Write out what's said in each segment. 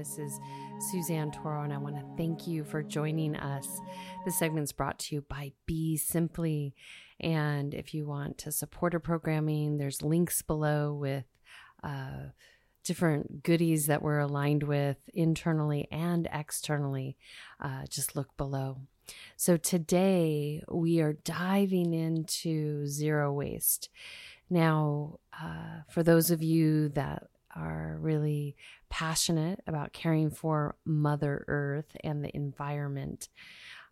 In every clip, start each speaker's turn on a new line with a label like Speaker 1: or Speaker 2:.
Speaker 1: This is Suzanne Toro, and I want to thank you for joining us. This segment's brought to you by Be Simply. And if you want to support our programming, there's links below with uh, different goodies that we're aligned with internally and externally. Uh, just look below. So today we are diving into zero waste. Now, uh, for those of you that are really passionate about caring for Mother Earth and the environment,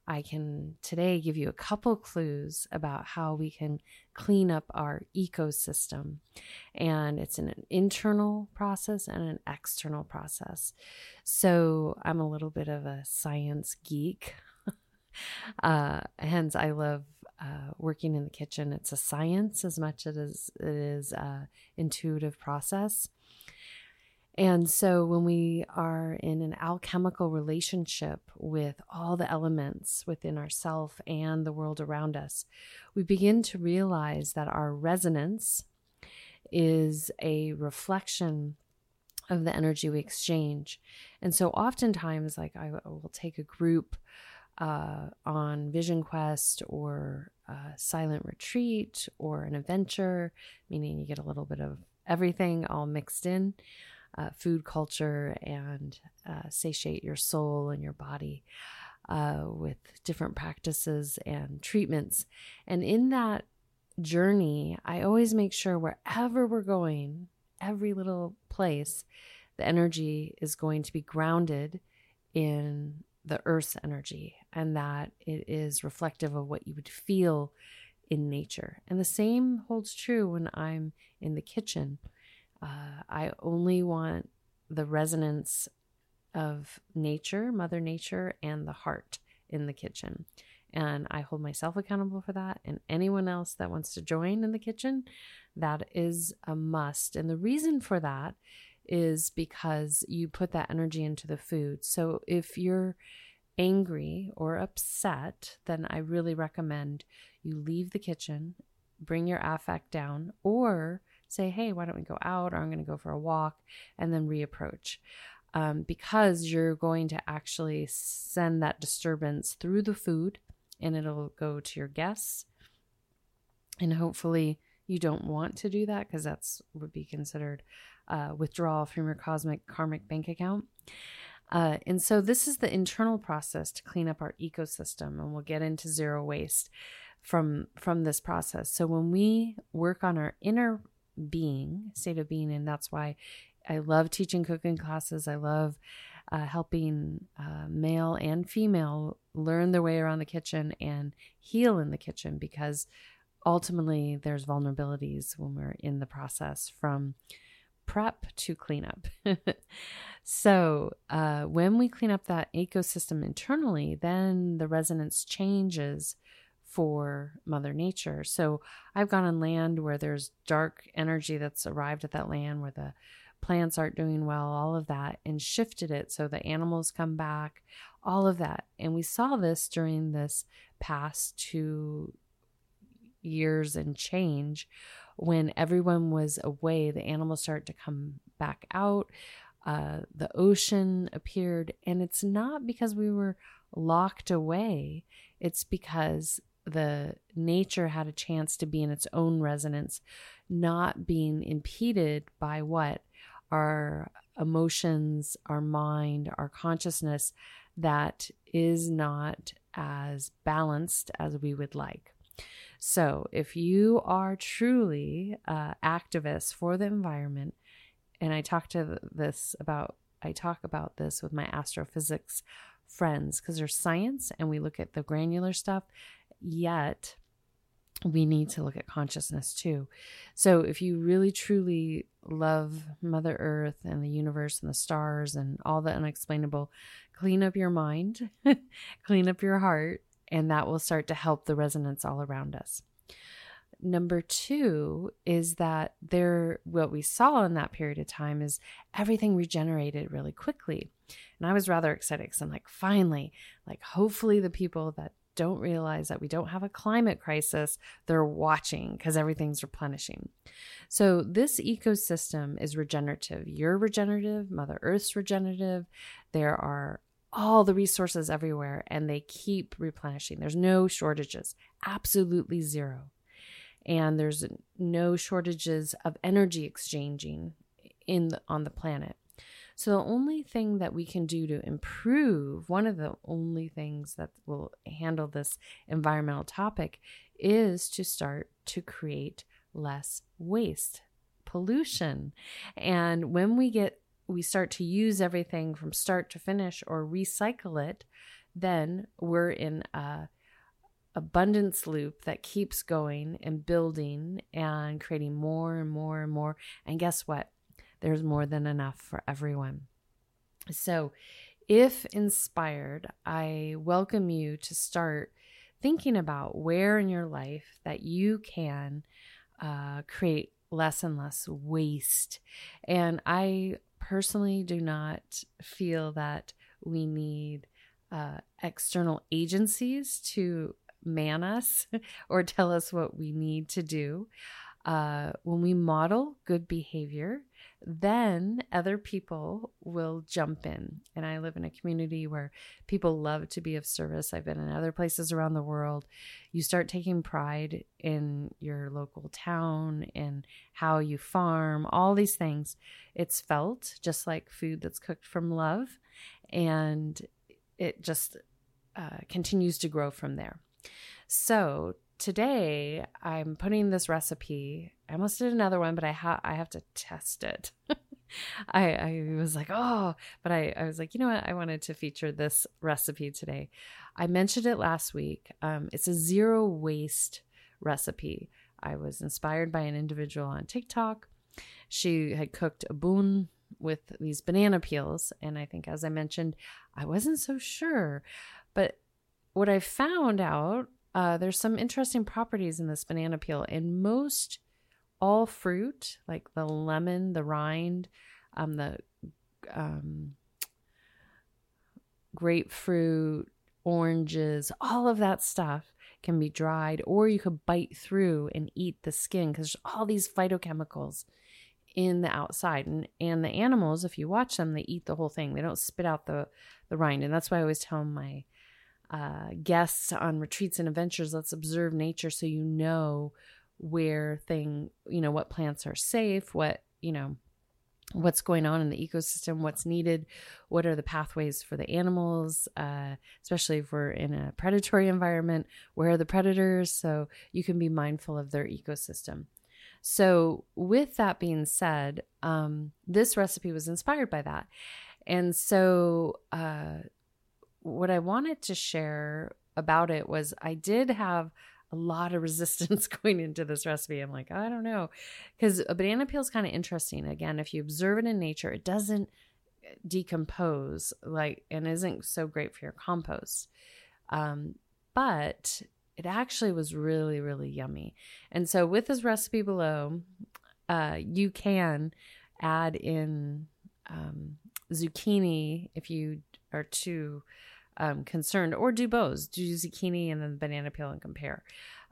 Speaker 1: I can today give you a couple clues about how we can clean up our ecosystem. And it's an internal process and an external process. So I'm a little bit of a science geek. uh, hence, I love uh, working in the kitchen. It's a science as much as it is an intuitive process. And so when we are in an alchemical relationship with all the elements within ourself and the world around us, we begin to realize that our resonance is a reflection of the energy we exchange. And so oftentimes, like I will take a group uh, on Vision Quest or silent retreat or an adventure, meaning you get a little bit of everything all mixed in uh, food culture and uh, satiate your soul and your body uh, with different practices and treatments. And in that journey, I always make sure wherever we're going, every little place, the energy is going to be grounded in the earth's energy and that it is reflective of what you would feel in nature. And the same holds true when I'm in the kitchen uh, I only want the resonance of nature, Mother Nature, and the heart in the kitchen. And I hold myself accountable for that. And anyone else that wants to join in the kitchen, that is a must. And the reason for that is because you put that energy into the food. So if you're angry or upset, then I really recommend you leave the kitchen, bring your affect down, or say, hey, why don't we go out or I'm going to go for a walk and then reapproach. Um, because you're going to actually send that disturbance through the food and it'll go to your guests. And hopefully, you don't want to do that because that's would be considered uh, withdrawal from your cosmic karmic bank account. Uh, and so, this is the internal process to clean up our ecosystem, and we'll get into zero waste from from this process. So, when we work on our inner being, state of being. And that's why I love teaching cooking classes. I love uh, helping uh, male and female learn their way around the kitchen and heal in the kitchen because ultimately there's vulnerabilities when we're in the process from prep to cleanup. so, uh, when we clean up that ecosystem internally, then the resonance changes for Mother Nature. So I've gone on land where there's dark energy that's arrived at that land where the plants aren't doing well, all of that, and shifted it so the animals come back, all of that. And we saw this during this past two years and change when everyone was away, the animals started to come back out. Uh, the ocean appeared, and it's not because we were locked away. It's because the nature had a chance to be in its own resonance, not being impeded by what our emotions, our mind, our consciousness that is not as balanced as we would like. So, if you are truly uh, activists for the environment, and I talk to this about, I talk about this with my astrophysics friends because there's science and we look at the granular stuff yet we need to look at consciousness too. So, if you really truly love Mother Earth and the universe and the stars and all the unexplainable, clean up your mind, clean up your heart, and that will start to help the resonance all around us. Number two is that there, what we saw in that period of time is everything regenerated really quickly. And I was rather excited because I'm like, finally, like, hopefully, the people that don't realize that we don't have a climate crisis, they're watching because everything's replenishing. So, this ecosystem is regenerative. You're regenerative, Mother Earth's regenerative. There are all the resources everywhere and they keep replenishing. There's no shortages, absolutely zero. And there's no shortages of energy exchanging in the, on the planet. So the only thing that we can do to improve, one of the only things that will handle this environmental topic is to start to create less waste, pollution. And when we get we start to use everything from start to finish or recycle it, then we're in a abundance loop that keeps going and building and creating more and more and more. And guess what? There's more than enough for everyone. So, if inspired, I welcome you to start thinking about where in your life that you can uh, create less and less waste. And I personally do not feel that we need uh, external agencies to man us or tell us what we need to do. Uh, when we model good behavior, then other people will jump in. And I live in a community where people love to be of service. I've been in other places around the world. You start taking pride in your local town and how you farm, all these things. It's felt just like food that's cooked from love. And it just uh, continues to grow from there. So, today I'm putting this recipe. I almost did another one, but I have I have to test it. I I was like, oh, but I I was like, you know what? I wanted to feature this recipe today. I mentioned it last week. Um, it's a zero waste recipe. I was inspired by an individual on TikTok. She had cooked a boon with these banana peels, and I think, as I mentioned, I wasn't so sure, but what I found out uh, there's some interesting properties in this banana peel. And most all fruit, like the lemon, the rind, um, the um, grapefruit, oranges, all of that stuff can be dried, or you could bite through and eat the skin because there's all these phytochemicals in the outside. And and the animals, if you watch them, they eat the whole thing. They don't spit out the the rind. And that's why I always tell my uh, guests on retreats and adventures, let's observe nature so you know where thing, you know, what plants are safe, what, you know, what's going on in the ecosystem, what's needed, what are the pathways for the animals, uh, especially if we're in a predatory environment, where are the predators? So you can be mindful of their ecosystem. So, with that being said, um, this recipe was inspired by that. And so, uh, what I wanted to share about it was I did have a lot of resistance going into this recipe. I'm like, I don't know. Because a banana peel is kind of interesting. Again, if you observe it in nature, it doesn't decompose like and isn't so great for your compost. Um, but it actually was really, really yummy. And so with this recipe below, uh, you can add in um, zucchini if you are too um, concerned, or do both. Do zucchini and then banana peel and compare.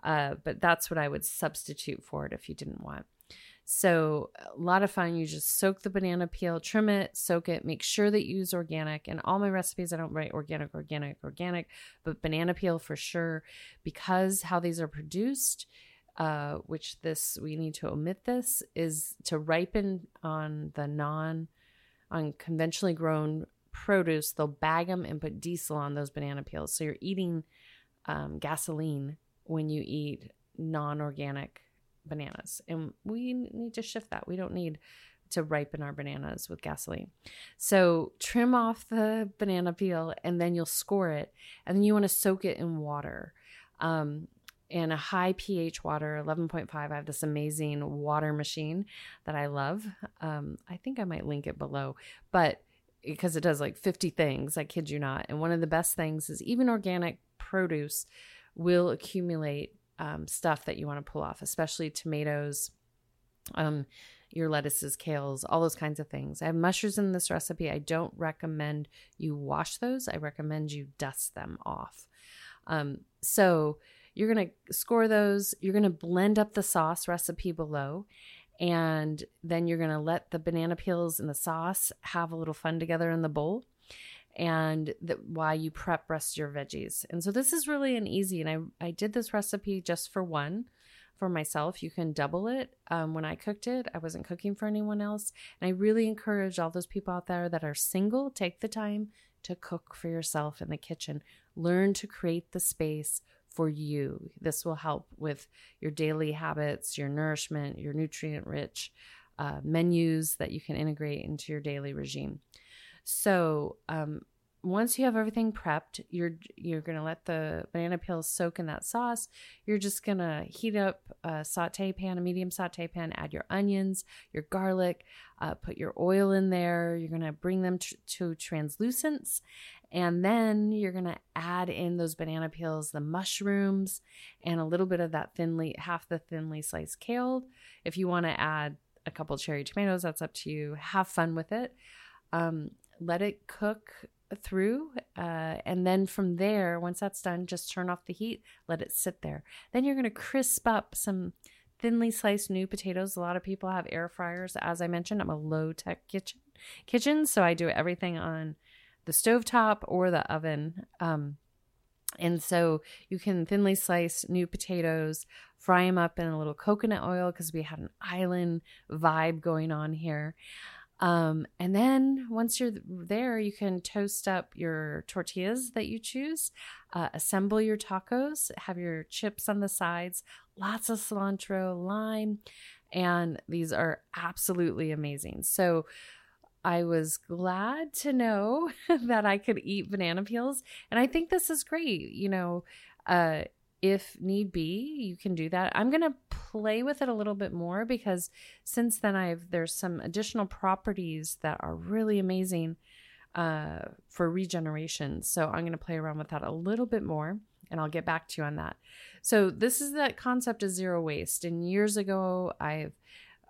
Speaker 1: Uh, but that's what I would substitute for it if you didn't want. So a lot of fun. You just soak the banana peel, trim it, soak it, make sure that you use organic. And all my recipes, I don't write organic, organic, organic, but banana peel for sure, because how these are produced. Uh, which this we need to omit this is to ripen on the non on conventionally grown produce, they'll bag them and put diesel on those banana peels. So you're eating um, gasoline when you eat non organic bananas. And we need to shift that. We don't need to ripen our bananas with gasoline. So trim off the banana peel and then you'll score it. And then you want to soak it in water. Um, in a high pH water, 11.5. I have this amazing water machine that I love. Um, I think I might link it below, but because it does like 50 things. I kid you not. And one of the best things is even organic produce will accumulate um, stuff that you want to pull off, especially tomatoes, um, your lettuces, kales, all those kinds of things. I have mushrooms in this recipe. I don't recommend you wash those. I recommend you dust them off. Um, so you're going to score those. You're going to blend up the sauce recipe below. And then you're going to let the banana peels and the sauce have a little fun together in the bowl and that why you prep rest your veggies. And so this is really an easy, and I, I did this recipe just for one for myself. You can double it. Um, when I cooked it, I wasn't cooking for anyone else. And I really encourage all those people out there that are single, take the time to cook for yourself in the kitchen. Learn to create the space for you. This will help with your daily habits, your nourishment, your nutrient rich uh, menus that you can integrate into your daily regime. So, um, once you have everything prepped, you're you're gonna let the banana peels soak in that sauce. You're just gonna heat up a saute pan, a medium saute pan. Add your onions, your garlic, uh, put your oil in there. You're gonna bring them t- to translucence, and then you're gonna add in those banana peels, the mushrooms, and a little bit of that thinly half the thinly sliced kale. If you want to add a couple cherry tomatoes, that's up to you. Have fun with it. Um, let it cook through uh, and then from there once that's done just turn off the heat let it sit there then you're going to crisp up some thinly sliced new potatoes a lot of people have air fryers as i mentioned i'm a low tech kitchen kitchen so i do everything on the stove top or the oven. Um, and so you can thinly slice new potatoes fry them up in a little coconut oil because we had an island vibe going on here. Um, and then once you're there, you can toast up your tortillas that you choose, uh, assemble your tacos, have your chips on the sides, lots of cilantro, lime, and these are absolutely amazing. So I was glad to know that I could eat banana peels, and I think this is great. You know, uh, if need be you can do that i'm going to play with it a little bit more because since then i've there's some additional properties that are really amazing uh, for regeneration so i'm going to play around with that a little bit more and i'll get back to you on that so this is that concept of zero waste and years ago i've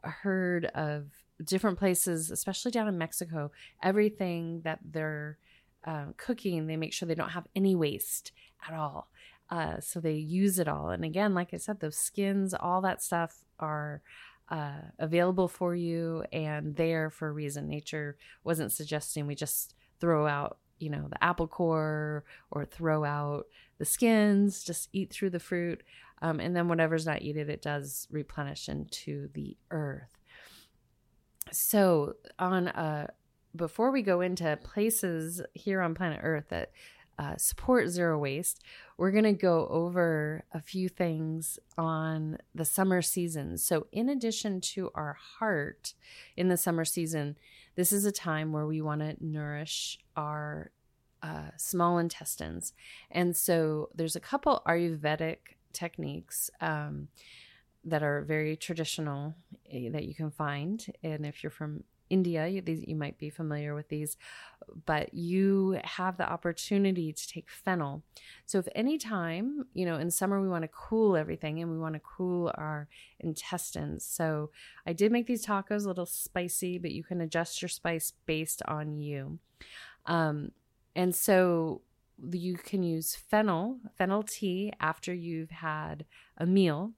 Speaker 1: heard of different places especially down in mexico everything that they're uh, cooking they make sure they don't have any waste at all uh, so they use it all. And again, like I said, those skins, all that stuff are uh, available for you and there for a reason. Nature wasn't suggesting we just throw out, you know, the apple core or throw out the skins, just eat through the fruit. Um, and then whatever's not eaten, it does replenish into the earth. So, on uh, before we go into places here on planet Earth that uh, support zero waste, we're going to go over a few things on the summer season. So, in addition to our heart in the summer season, this is a time where we want to nourish our uh, small intestines. And so, there's a couple Ayurvedic techniques. Um, that are very traditional eh, that you can find. And if you're from India, you, these, you might be familiar with these, but you have the opportunity to take fennel. So, if any time, you know, in summer we want to cool everything and we want to cool our intestines. So, I did make these tacos a little spicy, but you can adjust your spice based on you. Um, and so, you can use fennel, fennel tea after you've had a meal.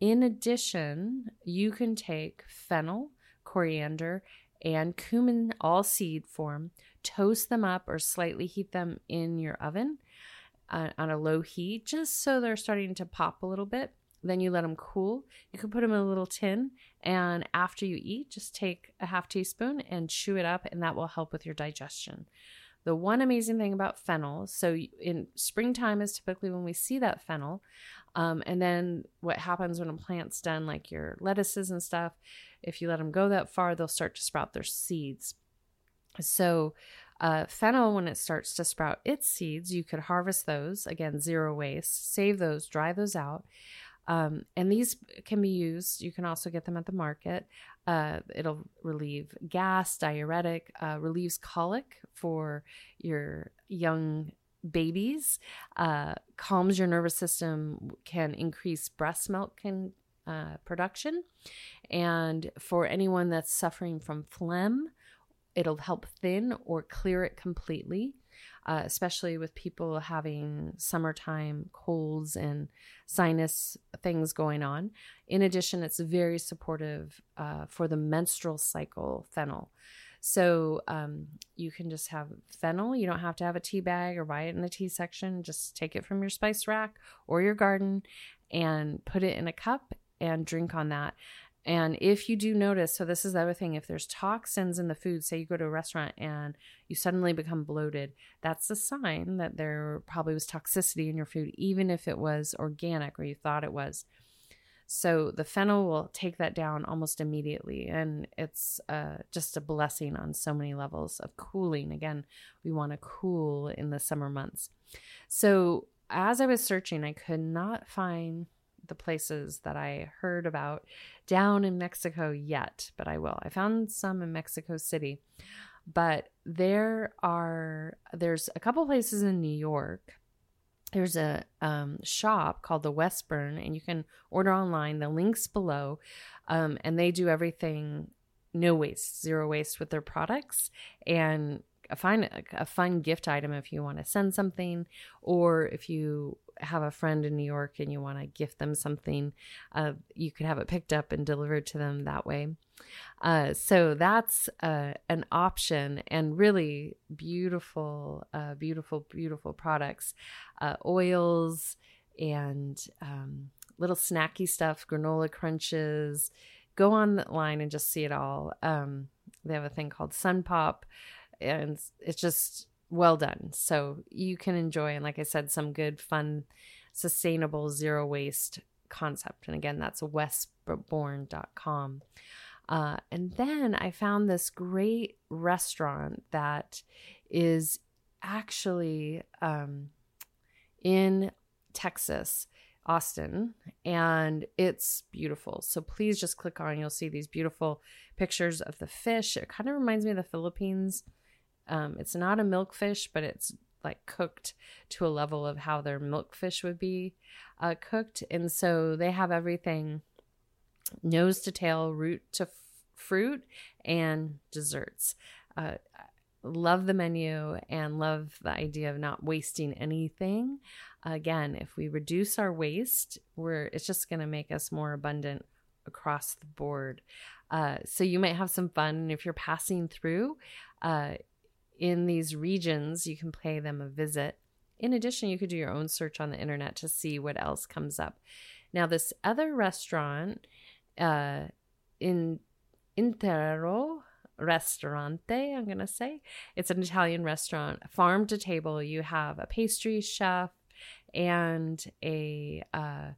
Speaker 1: In addition, you can take fennel coriander, and cumin, all seed form. Toast them up or slightly heat them in your oven uh, on a low heat just so they're starting to pop a little bit. Then you let them cool. You can put them in a little tin, and after you eat, just take a half teaspoon and chew it up, and that will help with your digestion. The one amazing thing about fennel, so in springtime is typically when we see that fennel. Um, and then what happens when a plant's done, like your lettuces and stuff, if you let them go that far, they'll start to sprout their seeds. So, uh, fennel, when it starts to sprout its seeds, you could harvest those again, zero waste, save those, dry those out. Um, and these can be used. You can also get them at the market. Uh, it'll relieve gas, diuretic, uh, relieves colic for your young babies, uh, calms your nervous system, can increase breast milk can, uh, production. And for anyone that's suffering from phlegm, it'll help thin or clear it completely uh, especially with people having summertime colds and sinus things going on. In addition, it's very supportive uh, for the menstrual cycle fennel. So um, you can just have fennel. You don't have to have a tea bag or buy it in the tea section. Just take it from your spice rack or your garden and put it in a cup and drink on that. And if you do notice, so this is the other thing, if there's toxins in the food, say you go to a restaurant and you suddenly become bloated, that's a sign that there probably was toxicity in your food, even if it was organic or you thought it was. So the fennel will take that down almost immediately. And it's uh, just a blessing on so many levels of cooling. Again, we want to cool in the summer months. So as I was searching, I could not find the places that I heard about down in Mexico yet, but I will. I found some in Mexico City. But there are there's a couple places in New York. There's a um, shop called the Westbourne, and you can order online. The links below, um, and they do everything no waste, zero waste with their products, and a, a fun gift item if you want to send something, or if you have a friend in New York and you want to gift them something, uh, you could have it picked up and delivered to them that way. Uh, so that's uh, an option and really beautiful, uh, beautiful, beautiful products, uh, oils and um, little snacky stuff, granola crunches. Go online and just see it all. Um, they have a thing called Sun Pop, and it's just well done. So you can enjoy, and like I said, some good, fun, sustainable, zero waste concept. And again, that's westbourne.com. Uh, and then I found this great restaurant that is actually um, in Texas, Austin, and it's beautiful. So please just click on, you'll see these beautiful pictures of the fish. It kind of reminds me of the Philippines um, it's not a milkfish, but it's like cooked to a level of how their milkfish would be uh, cooked. And so they have everything nose to tail, root to f- fruit, and desserts. Uh, love the menu and love the idea of not wasting anything. Again, if we reduce our waste, we're it's just going to make us more abundant across the board. Uh, so you might have some fun if you're passing through. Uh, in these regions, you can pay them a visit. In addition, you could do your own search on the internet to see what else comes up. Now, this other restaurant uh, in Intero Restaurante, I'm going to say, it's an Italian restaurant, farm to table. You have a pastry chef and a uh,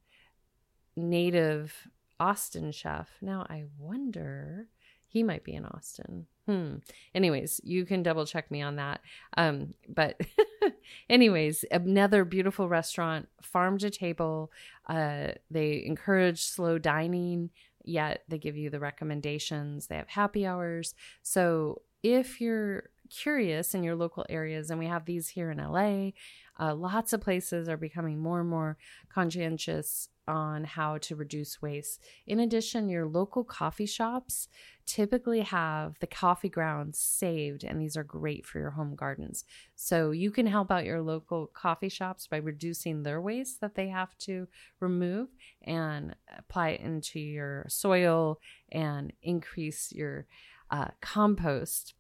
Speaker 1: native Austin chef. Now, I wonder, he might be in Austin. Hmm. Anyways, you can double check me on that. Um, but anyways, another beautiful restaurant, farm to table. Uh, they encourage slow dining, yet they give you the recommendations. They have happy hours. So if you're curious in your local areas, and we have these here in LA, uh, lots of places are becoming more and more conscientious on how to reduce waste. In addition, your local coffee shops typically have the coffee grounds saved, and these are great for your home gardens. So you can help out your local coffee shops by reducing their waste that they have to remove and apply it into your soil and increase your uh, compost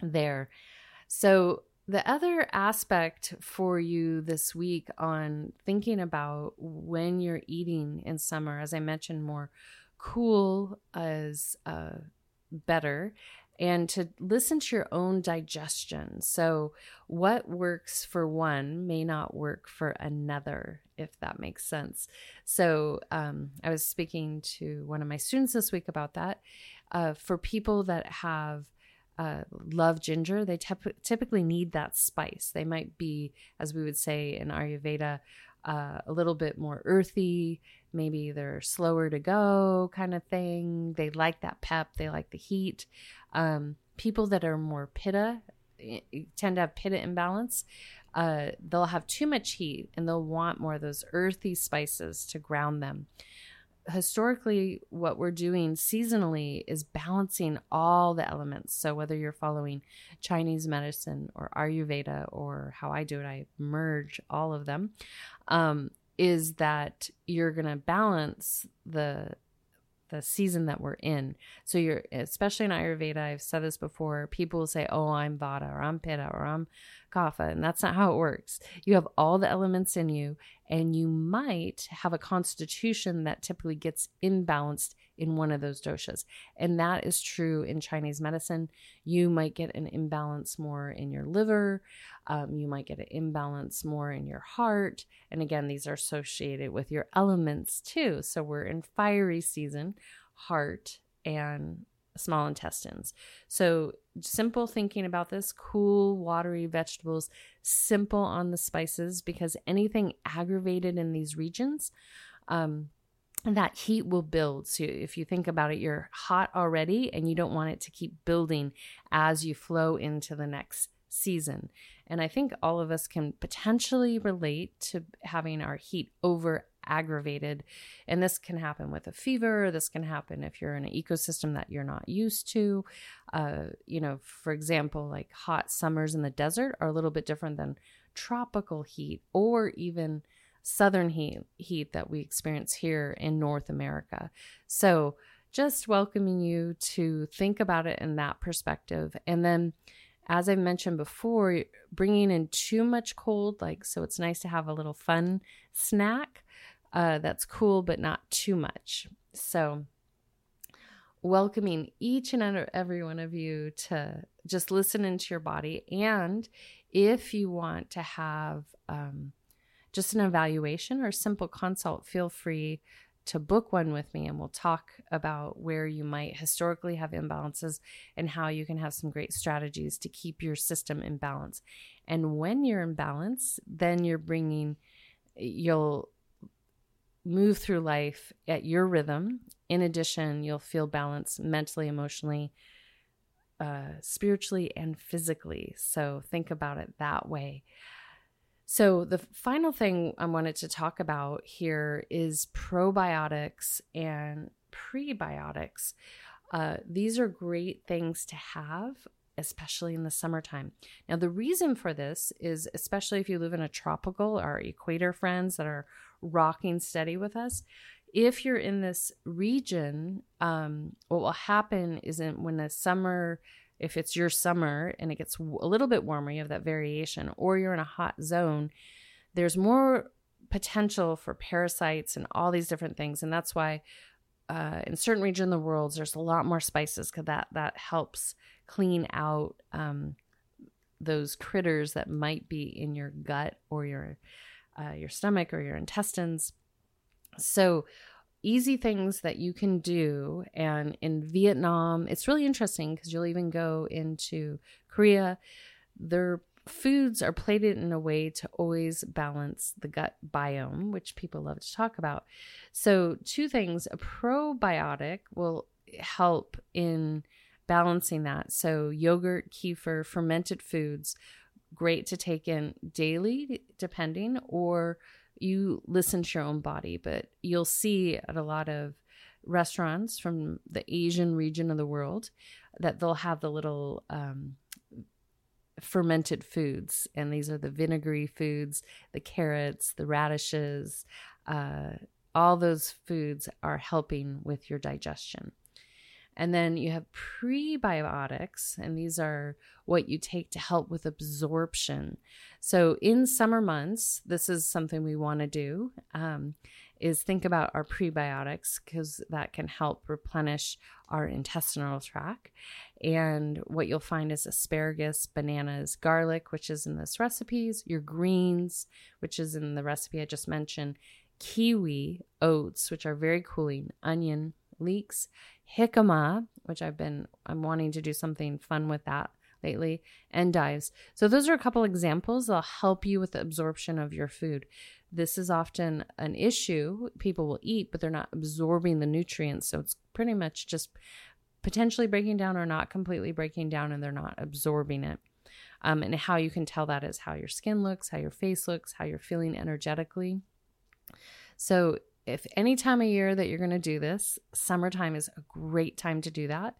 Speaker 1: there. So the other aspect for you this week on thinking about when you're eating in summer, as I mentioned, more cool is uh, better, and to listen to your own digestion. So, what works for one may not work for another, if that makes sense. So, um, I was speaking to one of my students this week about that. Uh, for people that have uh, love ginger, they tep- typically need that spice. They might be, as we would say in Ayurveda, uh, a little bit more earthy. Maybe they're slower to go, kind of thing. They like that pep. They like the heat. Um, people that are more pitta tend to have pitta imbalance, uh, they'll have too much heat and they'll want more of those earthy spices to ground them. Historically, what we're doing seasonally is balancing all the elements. So, whether you're following Chinese medicine or Ayurveda or how I do it, I merge all of them. Um, is that you're going to balance the the season that we're in. So you're especially in Ayurveda, I've said this before, people will say, "Oh, I'm Vata or I'm Pitta or I'm Kapha," and that's not how it works. You have all the elements in you and you might have a constitution that typically gets imbalanced in one of those doshas. And that is true in Chinese medicine. You might get an imbalance more in your liver, um, you might get an imbalance more in your heart. And again, these are associated with your elements too. So we're in fiery season, heart and small intestines. So simple thinking about this cool, watery vegetables, simple on the spices because anything aggravated in these regions, um, that heat will build. So if you think about it, you're hot already and you don't want it to keep building as you flow into the next season. And I think all of us can potentially relate to having our heat over aggravated. And this can happen with a fever. This can happen if you're in an ecosystem that you're not used to. Uh, you know, for example, like hot summers in the desert are a little bit different than tropical heat or even southern heat, heat that we experience here in North America. So, just welcoming you to think about it in that perspective. And then as I mentioned before, bringing in too much cold, like, so it's nice to have a little fun snack uh, that's cool, but not too much. So, welcoming each and every one of you to just listen into your body. And if you want to have um, just an evaluation or simple consult, feel free to book one with me and we'll talk about where you might historically have imbalances and how you can have some great strategies to keep your system in balance. And when you're in balance, then you're bringing, you'll move through life at your rhythm. In addition, you'll feel balanced mentally, emotionally, uh, spiritually, and physically. So think about it that way. So, the final thing I wanted to talk about here is probiotics and prebiotics. Uh, these are great things to have, especially in the summertime. Now, the reason for this is, especially if you live in a tropical, our equator friends that are rocking steady with us. If you're in this region, um, what will happen is not when the summer, if it's your summer and it gets a little bit warmer, you have that variation, or you're in a hot zone, there's more potential for parasites and all these different things. And that's why uh, in certain regions of the world, there's a lot more spices because that, that helps clean out um, those critters that might be in your gut or your uh, your stomach or your intestines. So, easy things that you can do. And in Vietnam, it's really interesting because you'll even go into Korea. Their foods are plated in a way to always balance the gut biome, which people love to talk about. So, two things a probiotic will help in balancing that. So, yogurt, kefir, fermented foods great to take in daily, depending, or you listen to your own body. But you'll see at a lot of restaurants from the Asian region of the world that they'll have the little um, fermented foods. And these are the vinegary foods, the carrots, the radishes. Uh, all those foods are helping with your digestion. And then you have prebiotics, and these are what you take to help with absorption. So in summer months, this is something we want to do. Um, is think about our prebiotics because that can help replenish our intestinal tract. And what you'll find is asparagus, bananas, garlic, which is in this recipes, your greens, which is in the recipe I just mentioned, kiwi, oats, which are very cooling, onion, leeks, jicama, which I've been I'm wanting to do something fun with that lately, endives. So those are a couple examples that'll help you with the absorption of your food. This is often an issue. People will eat, but they're not absorbing the nutrients. So it's pretty much just potentially breaking down or not completely breaking down and they're not absorbing it. Um, and how you can tell that is how your skin looks, how your face looks, how you're feeling energetically. So, if any time of year that you're going to do this, summertime is a great time to do that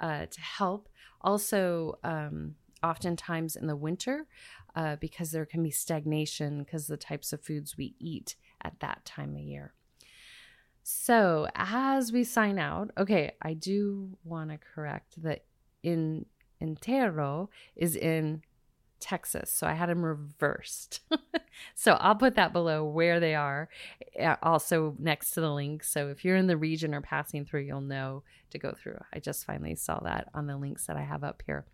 Speaker 1: uh, to help. Also, um, oftentimes in the winter, uh, because there can be stagnation because the types of foods we eat at that time of year. So, as we sign out, okay, I do want to correct that in Intero is in Texas. So I had them reversed. so I'll put that below where they are, also next to the link. So if you're in the region or passing through, you'll know to go through. I just finally saw that on the links that I have up here.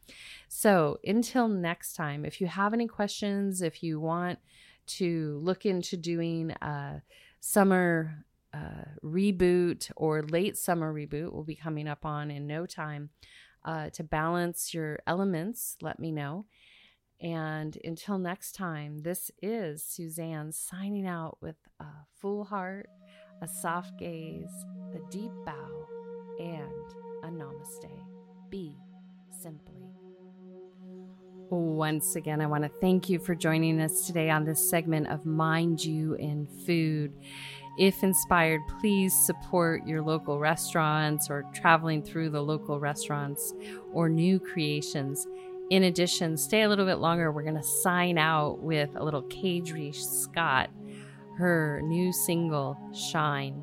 Speaker 1: So until next time, if you have any questions, if you want to look into doing a summer uh, reboot or late summer reboot, will be coming up on in no time. Uh, to balance your elements, let me know. And until next time, this is Suzanne signing out with a full heart, a soft gaze, a deep bow, and a namaste. Be simply. Once again, I want to thank you for joining us today on this segment of Mind You in Food. If inspired, please support your local restaurants or traveling through the local restaurants or new creations in addition, stay a little bit longer. We're going to sign out with a little Kadri Scott, her new single, Shine.